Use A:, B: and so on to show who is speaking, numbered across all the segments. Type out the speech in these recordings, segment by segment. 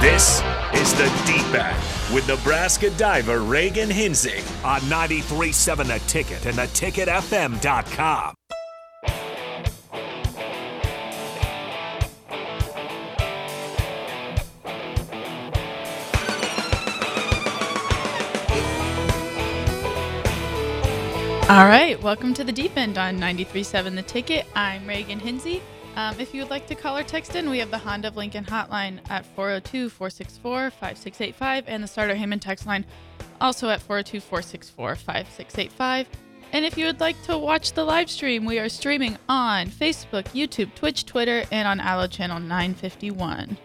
A: This is the Deep End with Nebraska diver Reagan Hinze on 93.7 The Ticket and theticketfm.com.
B: All right, welcome to the Deep End on 93.7 The Ticket. I'm Reagan Hinze. Um, if you would like to call or text in, we have the Honda of Lincoln hotline at 402 464 5685 and the Sartor Hamann text line also at 402 464 5685. And if you would like to watch the live stream, we are streaming on Facebook, YouTube, Twitch, Twitter, and on Allo Channel 951.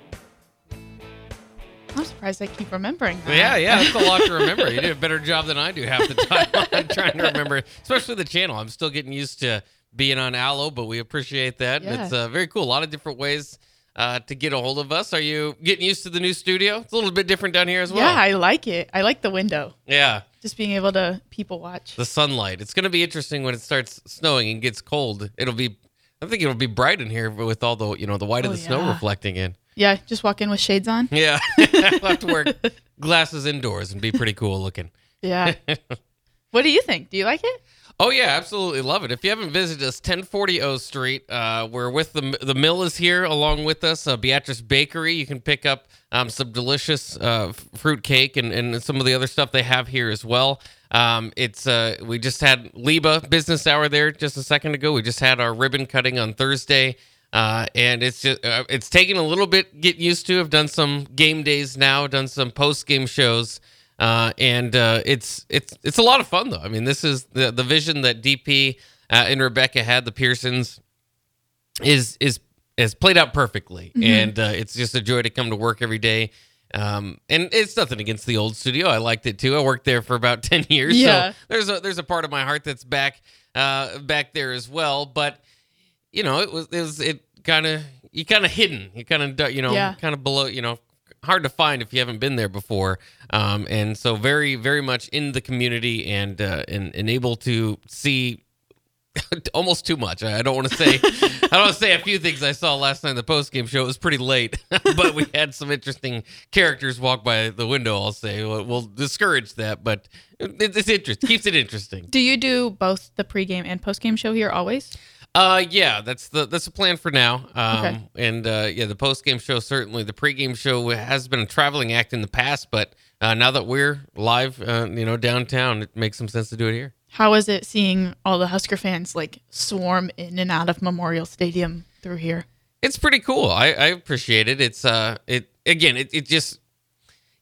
B: I'm surprised I keep remembering that.
C: Yeah, yeah, that's a lot to remember. You do a better job than I do half the time. I'm trying to remember, especially the channel. I'm still getting used to being on Allo, but we appreciate that.
B: Yeah.
C: It's uh, very cool. A lot of different ways uh, to get a hold of us. Are you getting used to the new studio? It's a little bit different down here as well.
B: Yeah, I like it. I like the window.
C: Yeah,
B: Just being able to people watch.
C: the sunlight. It's going to be interesting when it starts snowing and gets cold. It'll be, I think it'll be bright in here with all the, you know, the white of
B: Oh,
C: the snow reflecting in.
B: Yeah, just walk in with shades on.
C: Yeah, I'll have to wear glasses indoors and be pretty cool looking.
B: Yeah. what do you think? Do you like it?
C: Oh yeah, absolutely love it. If you haven't visited us, 1040 O Street, uh, we're with the the mill is here along with us. Uh, Beatrice Bakery. You can pick up um, some delicious uh, fruit cake and, and some of the other stuff they have here as well. Um, it's uh, we just had LIBA business hour there just a second ago. We just had our ribbon cutting on Thursday. Uh, and it's just uh, it's taking a little bit get used to. I've done some game days now, done some post game shows, uh, and uh, it's it's it's a lot of fun though. I mean, this is the the vision that DP uh, and Rebecca had. The Pearsons is is is played out perfectly, and uh, it's just a joy to come to work every day. Um, and it's nothing against the old studio. I liked it too. I worked there for about ten years.
B: Yeah.
C: So there's a there's a part of my heart that's back uh, back there as well. But you know, it was it was it kind of you kind of hidden. You kind of you know
B: Yeah.
C: kind of below. You know, hard to find if you haven't been there before. Um, and so very very much in the community and uh, and and able to see almost too much. I don't want to say I don't want to say a few things I saw last night in the post game show. It was pretty late, but we had some interesting characters walk by the window. I'll say we'll, we'll discourage that, but it, it's interest keeps it interesting.
B: Do you do both the pregame and postgame show here always?
C: Uh, yeah, that's the that's the plan for now. Um,
B: Okay.
C: and uh, yeah, the post game show certainly. The pregame show has been a traveling act in the past, but uh, now that we're live, uh, you know, downtown, it makes some sense to do it here.
B: How is it seeing all the Husker fans like swarm in and out of Memorial Stadium through here?
C: It's pretty cool. I, I appreciate it. It's uh, it again, it, it just.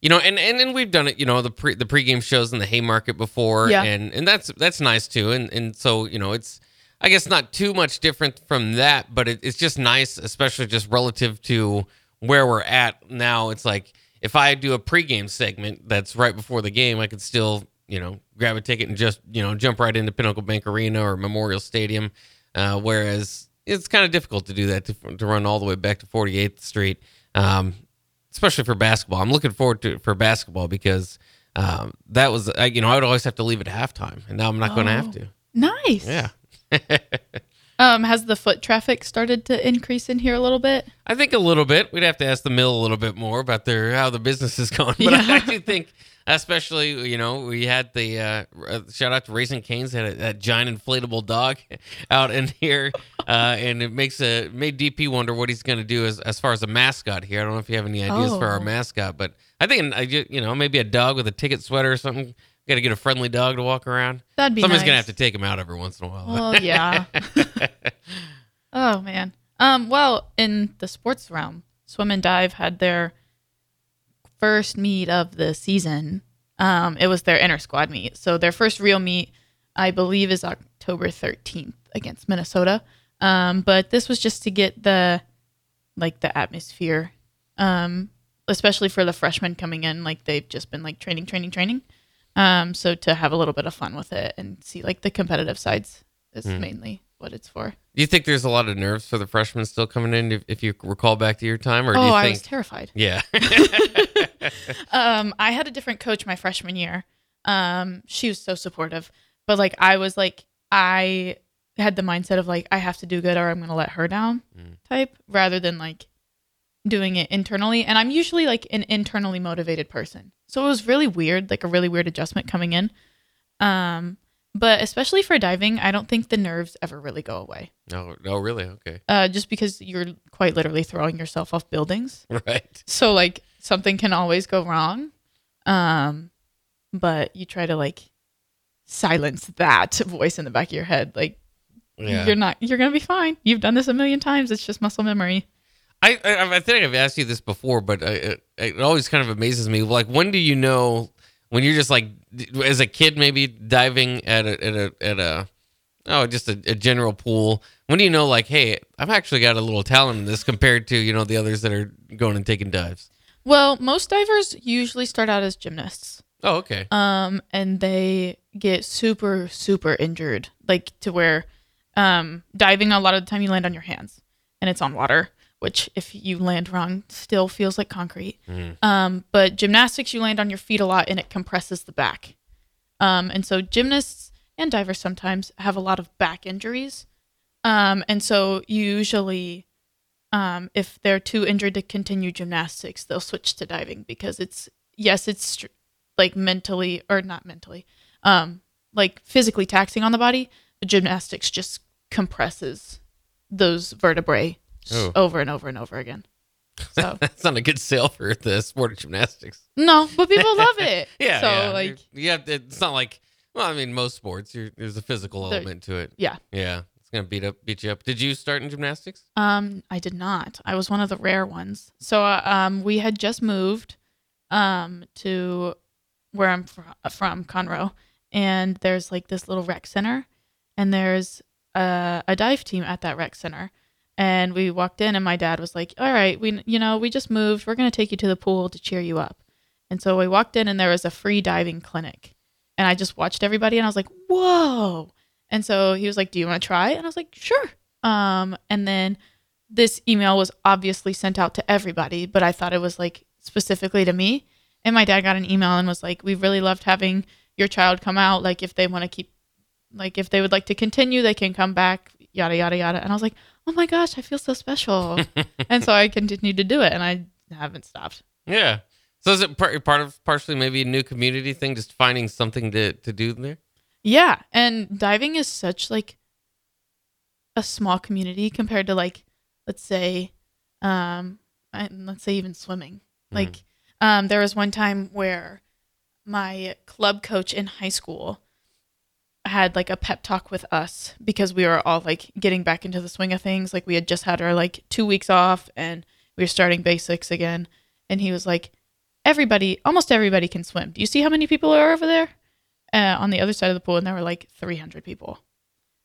C: You know, and, and and we've done it. You know, the pre the pregame shows in the Haymarket before,
B: Yeah.
C: and and that's that's nice too. And and so you know, it's I guess not too much different from that, but it, it's just nice, especially just relative to where we're at now. It's like if I do a pregame segment that's right before the game, I could still you know grab a ticket and just you know jump right into Pinnacle Bank Arena or Memorial Stadium. Uh, whereas it's kind of difficult to do that to, to run all the way back to 48th Street, um, especially for basketball. I'm looking forward to it for basketball because um, that was I, you know I would always have to leave at halftime, and now I'm not going to have
B: Oh.
C: to.
B: Nice.
C: Yeah.
B: Um, has the foot traffic started to increase in here a little bit?
C: I think a little bit. We'd have to ask the mill a little bit more about their how the business is going. But I, I do think, especially you know, we had the uh, uh, shout out to Raising Cane's had a, that giant inflatable dog out in here, uh, and it makes a made DP wonder what he's going to do as as far as a mascot here. I don't know if you have any ideas for our
B: Oh.
C: mascot, but I think I you know maybe a dog with a ticket sweater or something. Got to get a friendly dog to walk around.
B: That'd be
C: Somebody's
B: nice.
C: gonna have to take him out every once in a while.
B: Well, yeah. oh man. Um. Well, in the sports realm, swim and dive had their first meet of the season. Um. It was their inter squad meet. So their first real meet, I believe, is October thirteenth against Minnesota. Um. But this was just to get the, like the atmosphere. Um. Especially for the freshmen coming in, like they've just been like training, training, training. Um, so to have a little bit of fun with it and see like the competitive sides is mainly what it's for.
C: Do you think there's a lot of nerves for the freshmen still coming in? If, if you recall back to your time, or do
B: oh,
C: you
B: I
C: think?
B: was terrified.
C: yeah.
B: Um, I had a different coach my freshman year. Um, she was so supportive, but like I was like I had the mindset of like I have to do good or I'm gonna let her down
C: Mm.
B: type rather than like doing it internally and I'm usually like an internally motivated person. So it was really weird, like a really weird adjustment coming in. Um but especially for diving, I don't think the nerves ever really go away.
C: No, no, really, okay,
B: Uh just because you're quite literally throwing yourself off buildings.
C: right.
B: So like something can always go wrong. Um but you try to like silence that voice in the back of your head like
C: Yeah,
B: you're not you're going to be fine. You've done this a million times. It's just muscle memory.
C: I, I I think I've asked you this before, but I, it, it always kind of amazes me. Like, when do you know when you're just like as a kid, maybe diving at a at a at a oh just a, a general pool? When do you know like, hey, I've actually got a little talent in this compared to you know the others that are going and taking dives?
B: Well, most divers usually start out as gymnasts.
C: Oh, okay.
B: Um and they get super super injured like to where um diving a lot of the time you land on your hands and it's on water, which if you land wrong still feels like concrete. Um but gymnastics you land on your feet a lot and it compresses the back. Um and so gymnasts and divers sometimes have a lot of back injuries. Um and so usually um, if they're too injured to continue gymnastics, they'll switch to diving because it's yes, it's str- like mentally or not mentally, um, like physically taxing on the body. But gymnastics just compresses those vertebrae
C: Oh.
B: over and over and over again. So
C: That's not a good sale for the sport of gymnastics.
B: no, but people love it.
C: Yeah.
B: So
C: yeah.
B: like
C: you have to, it's not like well, I mean, most sports you're, there's a physical element to it.
B: yeah.
C: Yeah, it's gonna beat up beat you up. Did you start in gymnastics?
B: Um, I did not. I was one of the rare ones. So, uh, um, we had just moved, um, to where I'm fr- from, Conroe, and there's like this little rec center, and there's a, a dive team at that rec center, and we walked in, and my dad was like, "All right, we, you know, we just moved. We're gonna take you to the pool to cheer you up," and so we walked in, and there was a free diving clinic, and I just watched everybody, and I was like, "Whoa!" And so he was like, "Do you want to try?" And I was like, "Sure." Um, and then this email was obviously sent out to everybody, but I thought it was like specifically to me. And my dad got an email and was like, "We really loved having your child come out. Like, if they want to keep, like, if they would like to continue, they can come back. Yada yada yada." And I was like, "Oh my gosh, I feel so special." and so I continued to do it, and I haven't stopped.
C: Yeah. So is it part, part of partially maybe a new community thing, just finding something to, to do there?
B: Yeah, and diving is such like a small community compared to like let's say um and let's say even swimming. Like um there was one time where my club coach in high school had like a pep talk with us because we were all like getting back into the swing of things. Like we had just had our like 2 weeks off and we were starting basics again and he was like everybody almost everybody can swim. Do you see how many people are over there? uh, on the other side of the pool, and there were like 300 people.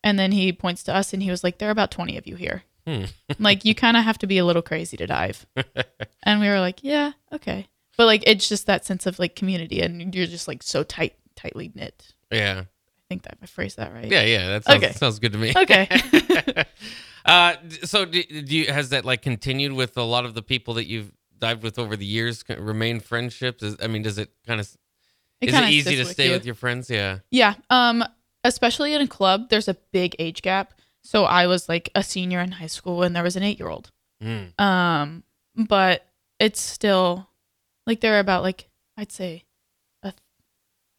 B: And then he points to us, and he was like, "There are about 20 of you here.
C: Hmm.
B: like, you kind of have to be a little crazy to dive." and we were like, "Yeah, okay." But like, it's just that sense of like community, and you're just like so tight, tightly knit.
C: Yeah.
B: I think that I phrased that right.
C: Yeah, yeah. That sounds,
B: Okay.
C: sounds good to me.
B: Okay.
C: uh, so do, do you, has that like continued with a lot of the people that you've dived with over the years? Remain friendships? Is, I mean, does it kind of is
B: kinda
C: it easy to
B: with
C: stay
B: you.
C: with your friends? Yeah.
B: Yeah. Um, especially in a club, there's a big age gap. So I was like a senior in high school, and there was an eight year old.
C: Mm.
B: Um, but it's still like there are about like I'd say a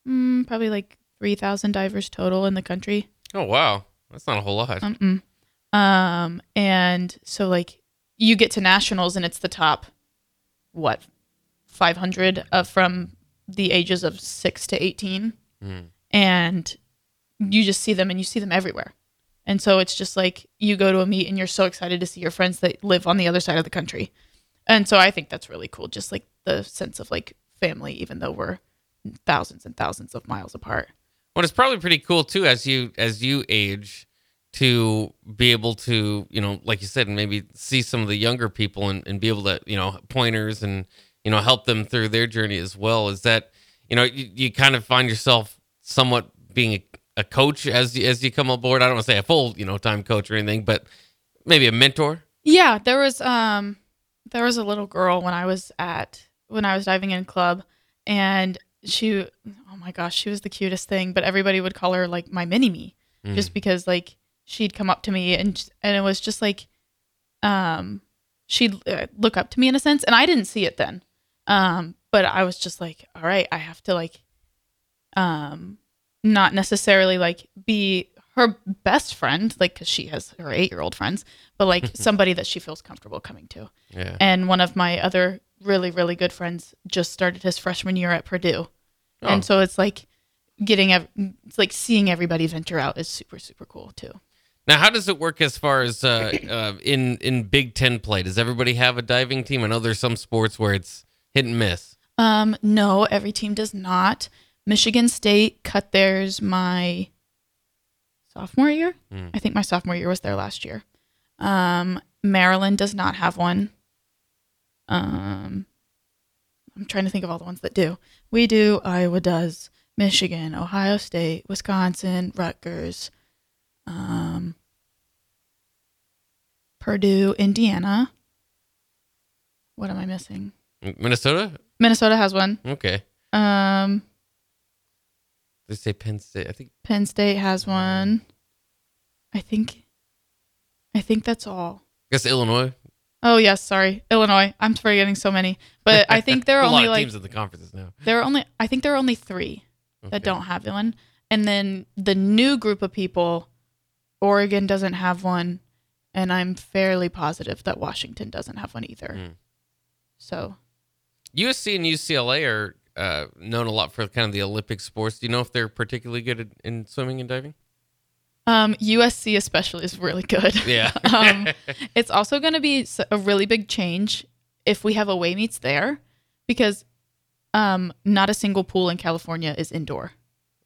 B: mm, probably like three thousand divers total in the country.
C: Oh wow, that's not a whole lot.
B: Mm-mm. Um, and so like you get to nationals and it's the top what five hundred uh, from the ages of six to eighteen,
C: Mm.
B: and you just see them and you see them everywhere. And so it's just like you go to a meet and you're so excited to see your friends that live on the other side of the country. And so I think that's really cool. Just like the sense of like family, even though we're thousands and thousands of miles apart.
C: Well, it's probably pretty cool too as you as you age to be able to you know like you said and maybe see some of the younger people and, and be able to you know pointers and you know help them through their journey as well. Is that you know you, you kind of find yourself somewhat being a, a coach as as you come aboard. I don't want to say a full you know time coach or anything but maybe a mentor?
B: Yeah, there was um there was a little girl when I was at when I was diving in club and she oh my gosh, she was the cutest thing, but everybody would call her like my mini me just because like she'd come up to me and and it was just like um she'd uh, look up to me in a sense, and I didn't see it then. Um, but I was just like, all right, I have to like, um, not necessarily like be her best friend, like because she has her eight year old friends, but like somebody that she feels comfortable coming to.
C: Yeah.
B: And one of my other really really good friends just started his freshman year at Purdue,
C: Oh.
B: and so it's like getting ev- it's like seeing everybody venture out is super super cool too.
C: Now, how does it work as far as uh, uh, in in Big Ten play? Does everybody have a diving team? I know there's some sports where it's hit and miss.
B: Um, no, every team does not. Michigan State cut theirs my sophomore year.
C: Hmm.
B: I think my sophomore year was there last year. Um, Maryland does not have one. Um, I'm trying to think of all the ones that do. We do. Iowa does. Michigan, Ohio State, Wisconsin, Rutgers, um, Purdue, Indiana. What am I missing?
C: Minnesota?
B: Minnesota has one.
C: Okay.
B: Um,
C: They say Penn State. I think.
B: Penn State has one. I think. I think that's all.
C: I guess Illinois.
B: Oh yes, sorry, Illinois. I'm forgetting so many, but I think there are
C: a lot
B: only
C: of
B: like
C: teams in the conferences now.
B: there are only I think there are only three that don't have one, and then the new group of people, Oregon doesn't have one, and I'm fairly positive that Washington doesn't have one either.
C: Hmm.
B: So
C: USC and UCLA are uh, known a lot for kind of the Olympic sports. Do you know if they're particularly good at, in swimming and diving?
B: Um, USC especially is really good.
C: Yeah.
B: um, it's also going to be a really big change if we have away meets there, because um, not a single pool in California is indoor.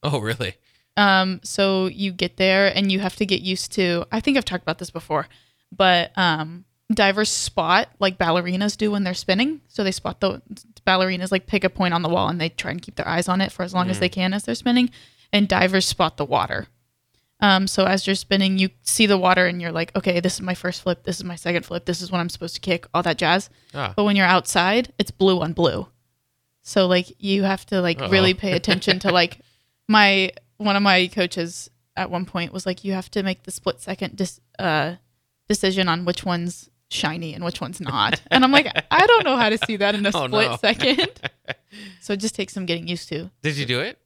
C: oh, really?
B: Um, so you get there and you have to get used to. I think I've talked about this before, but um, divers spot like ballerinas do when they're spinning. So they spot the ballerinas like pick a point on the wall and they try and keep their eyes on it for as long as they can as they're spinning. And divers spot the water. Um, so as you're spinning, you see the water and you're like, okay, this is my first flip. This is my second flip. This is what I'm supposed to kick. All that jazz.
C: Ah.
B: But when you're outside, it's blue on blue. So like you have to like
C: Uh-oh.
B: really pay attention to like my one of my coaches at one point was like you have to make the split second dis- uh, decision on which one's shiny and which one's not. And I'm like, I don't know how to see that in a
C: Oh,
B: split
C: no.
B: second. So it just takes some getting used to.
C: Did you do it?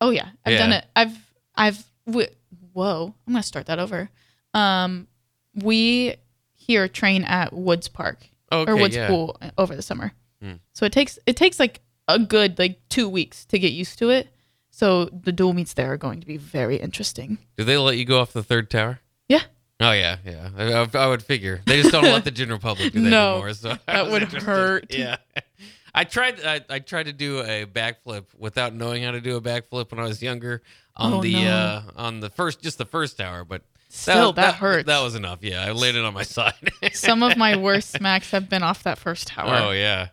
B: Oh yeah, I've done it. I've I've w- whoa. I'm gonna start that over. Um, we here train at Woods Park
C: okay,
B: or Woods
C: yeah.
B: Pool over the summer.
C: Hmm.
B: So it takes it takes like a good like two weeks to get used to it. So the dual meets there are going to be very interesting.
C: Do they let you go off the third tower?
B: Yeah,
C: Oh yeah, yeah. I, I- I would figure they just don't let the general public do that
B: No,
C: anymore. So
B: that would
C: interested.
B: hurt.
C: Yeah, I tried. I, I tried to do a backflip without knowing how to do a backflip when I was younger on
B: Oh,
C: the
B: no.
C: uh, on the first just the first tower, but
B: Still, that hurts.
C: That was enough. Yeah, I landed on my side.
B: some of my worst smacks have been off that first tower.
C: oh yeah.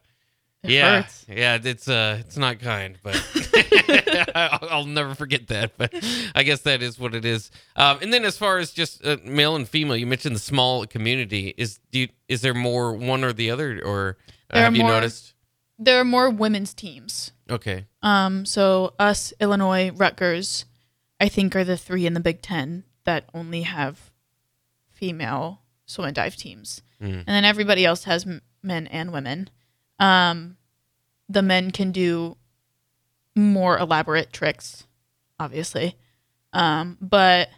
B: It
C: yeah,
B: hurts.
C: yeah, it's uh, it's not kind, but I'll, I'll never forget that. But I guess that is what it is. Um, and then as far as just uh, male and female, you mentioned the small community. Is do you, is there more one or the other, or uh, have you
B: more-
C: noticed?
B: There are more women's teams.
C: Okay,
B: Um, so us, Illinois, Rutgers, I think are the three in the Big Ten that only have female swim and dive teams,
C: Mhm.
B: and then everybody else has m- men and women. Um, the men can do more elaborate tricks, obviously, um, but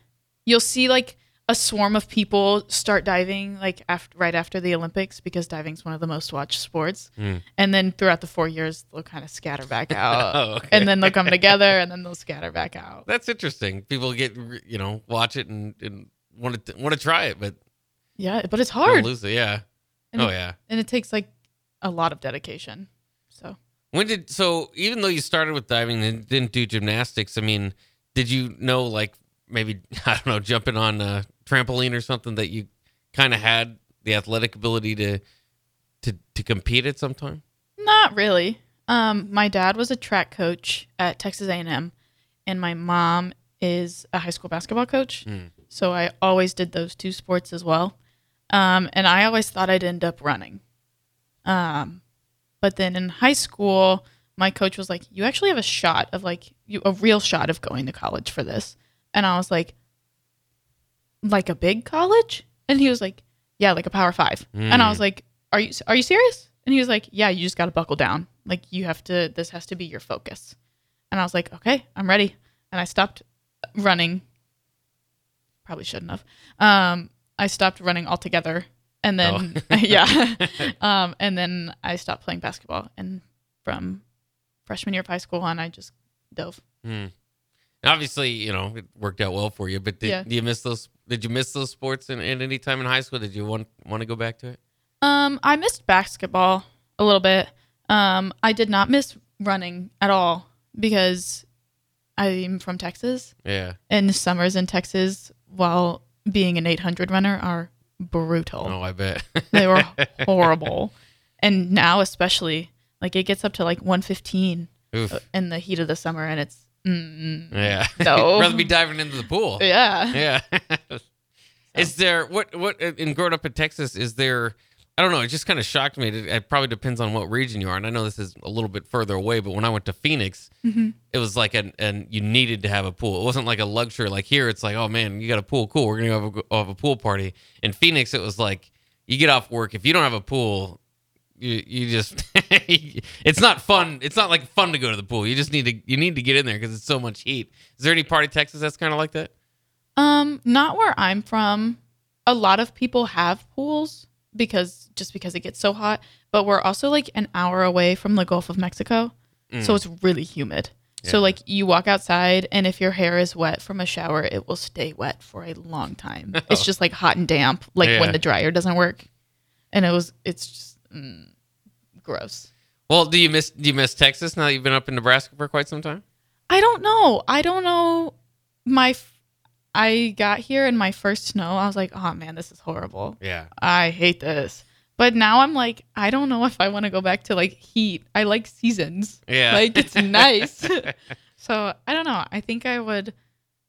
B: you'll see like a swarm of people start diving like after right after the Olympics because diving's one of the most watched sports.
C: Mm.
B: And then throughout the four years, they'll kind of scatter back out,
C: Oh, okay.
B: and then they'll come together, and then they'll scatter back out.
C: that's interesting. People get you know watch it and, and want to want to try it, but
B: Yeah, but it's hard,
C: lose it. Yeah.
B: And
C: oh
B: it-
C: yeah.
B: and it takes like a lot of dedication. So
C: When did so even though you started with diving and didn't do gymnastics, I mean, did you know like maybe I don't know jumping on a trampoline or something that you kind of had the athletic ability to to to compete at some time?
B: not really. Um, my dad was a track coach at Texas A&M, and my mom is a high school basketball coach.
C: Mm.
B: So I always did those two sports as well. Um, and I always thought I'd end up running. Um, but then in high school, my coach was like, "You actually have a shot of like you a real shot of going to college for this." And I was like, "Like a big college?" And he was like, yeah, like a power five. And I was like, are you are you serious? And he was like, yeah, you just got to buckle down. Like you have to. This has to be your focus. And I was like, okay, I'm ready. And I stopped running. Probably shouldn't have. Um, I stopped running altogether, and then yeah, um, and then I stopped playing basketball. And from freshman year of high school on, I just dove.
C: Obviously, you know, it worked out well for you, but did,
B: Yeah.
C: do you miss those? Did you miss those sports in, any time in high school? Did you want want to go back to it?
B: Um, I missed basketball a little bit. Um, I did not miss running at all because I'm from Texas,
C: Yeah.
B: and summers in Texas, while being an 800 runner, are brutal.
C: Oh, I bet.
B: They were horrible, and now especially, like it gets up to like 115
C: Oof.
B: in the heat of the summer, and it's mm,
C: Yeah.
B: No.
C: Rather be diving into the pool.
B: yeah.
C: Yeah. is there what what in growing up in Texas? Is there? I don't know. It just kind of shocked me. It, it probably depends on what region you are, and I know this is a little bit further away. But when I went to Phoenix, it was like an and you needed to have a pool. It wasn't like a luxury. Like here, it's like, oh man, you got a pool. Cool. We're gonna have a, have a pool party. In Phoenix, it was like you get off work if you don't have a pool. You, you just it's not fun. It's not like fun to go to the pool. You just need to you need to get in there because it's so much heat. Is there any part of Texas that's kind of like that?
B: Um, not where I'm from. A lot of people have pools because just because it gets so hot, but we're also like an hour away from the Gulf of Mexico. So it's really humid. So like you walk outside and if your hair is wet from a shower, it will stay wet for a long time. It's just like hot and damp, like
C: Yeah.
B: when the dryer doesn't work. And it was it's just mm, gross.
C: Well, do you miss do you miss Texas now that you've been up in Nebraska for quite some time?
B: I don't know. I don't know. My f- I got here in my first snow. I was like, "Oh man, this is horrible."
C: Yeah.
B: I hate this. But now I'm like, I don't know if I want to go back to like heat. I like seasons.
C: Yeah.
B: Like it's nice. so I don't know. I think I would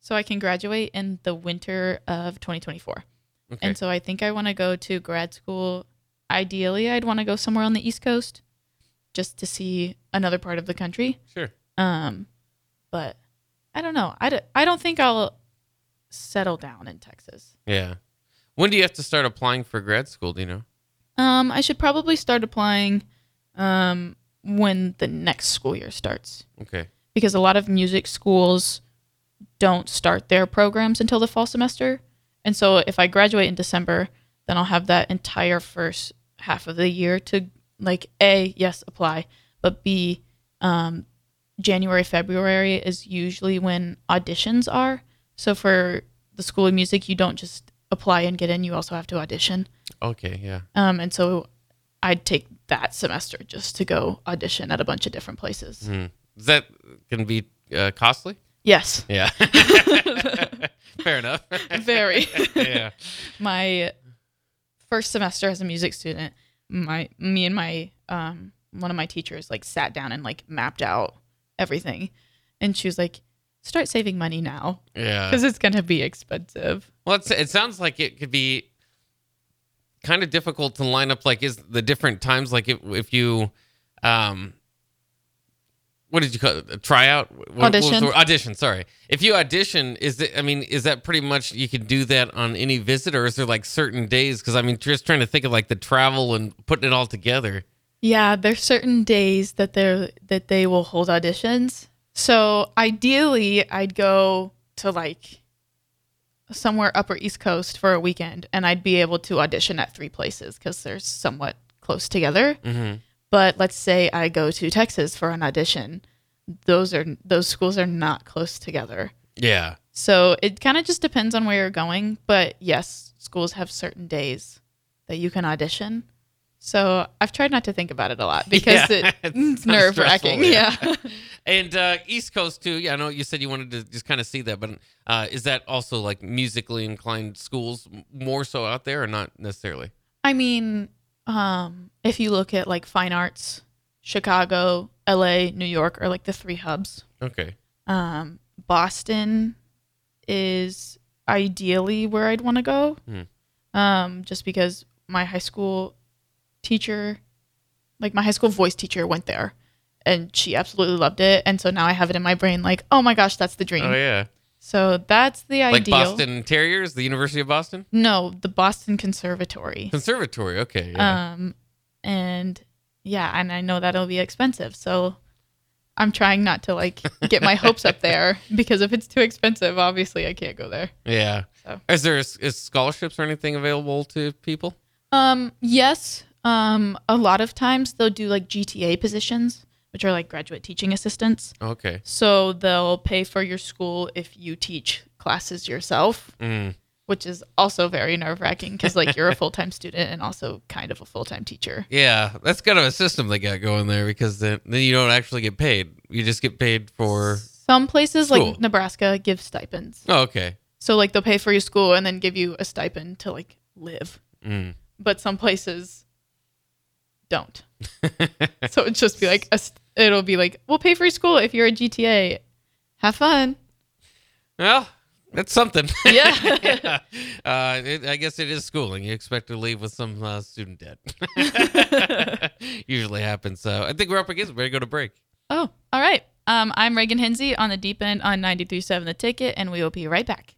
B: so I can graduate in the winter of 2024.
C: Okay.
B: And so I think I want to go to grad school. Ideally, I'd want to go somewhere on the East Coast just to see another part of the country.
C: Sure.
B: Um, but I don't know. I, d- I don't think I'll settle down in Texas.
C: Yeah. When do you have to start applying for grad school? Do you know?
B: Um, I should probably start applying um, when the next school year starts
C: Okay.
B: because a lot of music schools don't start their programs until the fall semester. And so if I graduate in December, then I'll have that entire first half of the year to like A, yes, apply, but B, um, January, February is usually when auditions are. So for the School of Music, you don't just apply and get in, you also have to audition.
C: Okay. Yeah.
B: Um, and so I'd take that semester just to go audition at a bunch of different places.
C: Hmm. Is that can be uh, costly?
B: Yes,
C: Yeah. Fair enough.
B: very.
C: yeah.
B: my first semester as a music student, my me and my um one of my teachers like sat down and like mapped out everything, and she was like, "Start saving money now
C: Yeah.
B: because it's gonna be expensive."
C: Well, it's, it sounds like it could be kind of difficult to line up. Like, is the different times like if if you, um, what did you call it? A tryout? What-
B: Audition.
C: audition. Sorry. If you audition, is it? I mean, is that pretty much you can do that on any visit, or is there like certain days? Because I mean, just trying to think of like the travel and putting it all together.
B: Yeah, there's certain days that they're that they will hold auditions. So ideally, I'd go to like somewhere upper East Coast for a weekend, and I'd be able to audition at three places because they're somewhat close together.
C: Mm-hmm.
B: But let's say I go to Texas for an audition; those are those schools are not close together.
C: Yeah.
B: So it kind of just depends on where you're going. But yes, schools have certain days that you can audition. So I've tried not to think about it a lot because
C: Yeah,
B: it,
C: it's
B: it's nerve wracking.
C: stressful,
B: Yeah.
C: And uh, East Coast too. Yeah, I know you said you wanted to just kind of see that, but uh, is that also like musically inclined schools more so out there, or not necessarily?
B: I mean, um, if you look at like fine arts, Chicago, LA, New York are like the three hubs.
C: Okay.
B: Um, Boston is ideally where I'd want to go.
C: Hmm.
B: Um, just because my high school teacher, like my high school voice teacher, went there, and she absolutely loved it. And so now I have it in my brain, like, oh my gosh, that's the dream.
C: Oh yeah.
B: So that's the idea
C: Like
B: ideal.
C: Boston Terriers, the University of Boston
B: No, the Boston Conservatory.
C: Conservatory. Okay. Yeah.
B: Um, and yeah, and I know that'll be expensive. So I'm trying not to like get my hopes up there because if it's too expensive, obviously I can't go there.
C: yeah.
B: so.
C: Is there is scholarships or anything available to people?
B: Um, yes. Um, a lot of times they'll do like GTA positions, which are like graduate teaching assistants.
C: Okay.
B: So they'll pay for your school if you teach classes yourself,
C: Mm.
B: which is also very nerve wracking because like you're a full time student and also kind of a full time teacher.
C: Yeah, that's kind of a system they got going there because then, then you don't actually get paid. You just get paid for.
B: Some places
C: School.
B: like Nebraska give stipends.
C: Oh, okay.
B: So like they'll pay for your school and then give you a stipend to like live.
C: Mm.
B: But some places don't. so it's just be like a it'll be like we'll pay for your school if you're a GTA. Have fun.
C: Well, that's something.
B: Yeah.
C: yeah. Uh, it, I guess it is schooling. You expect to leave with some uh, student debt. Usually happens. So I think we're up against it. Ready to go to break.
B: Oh, all right. Um, I'm Reagan Hinze on the deep end on 93.7 The Ticket, and we will be right back.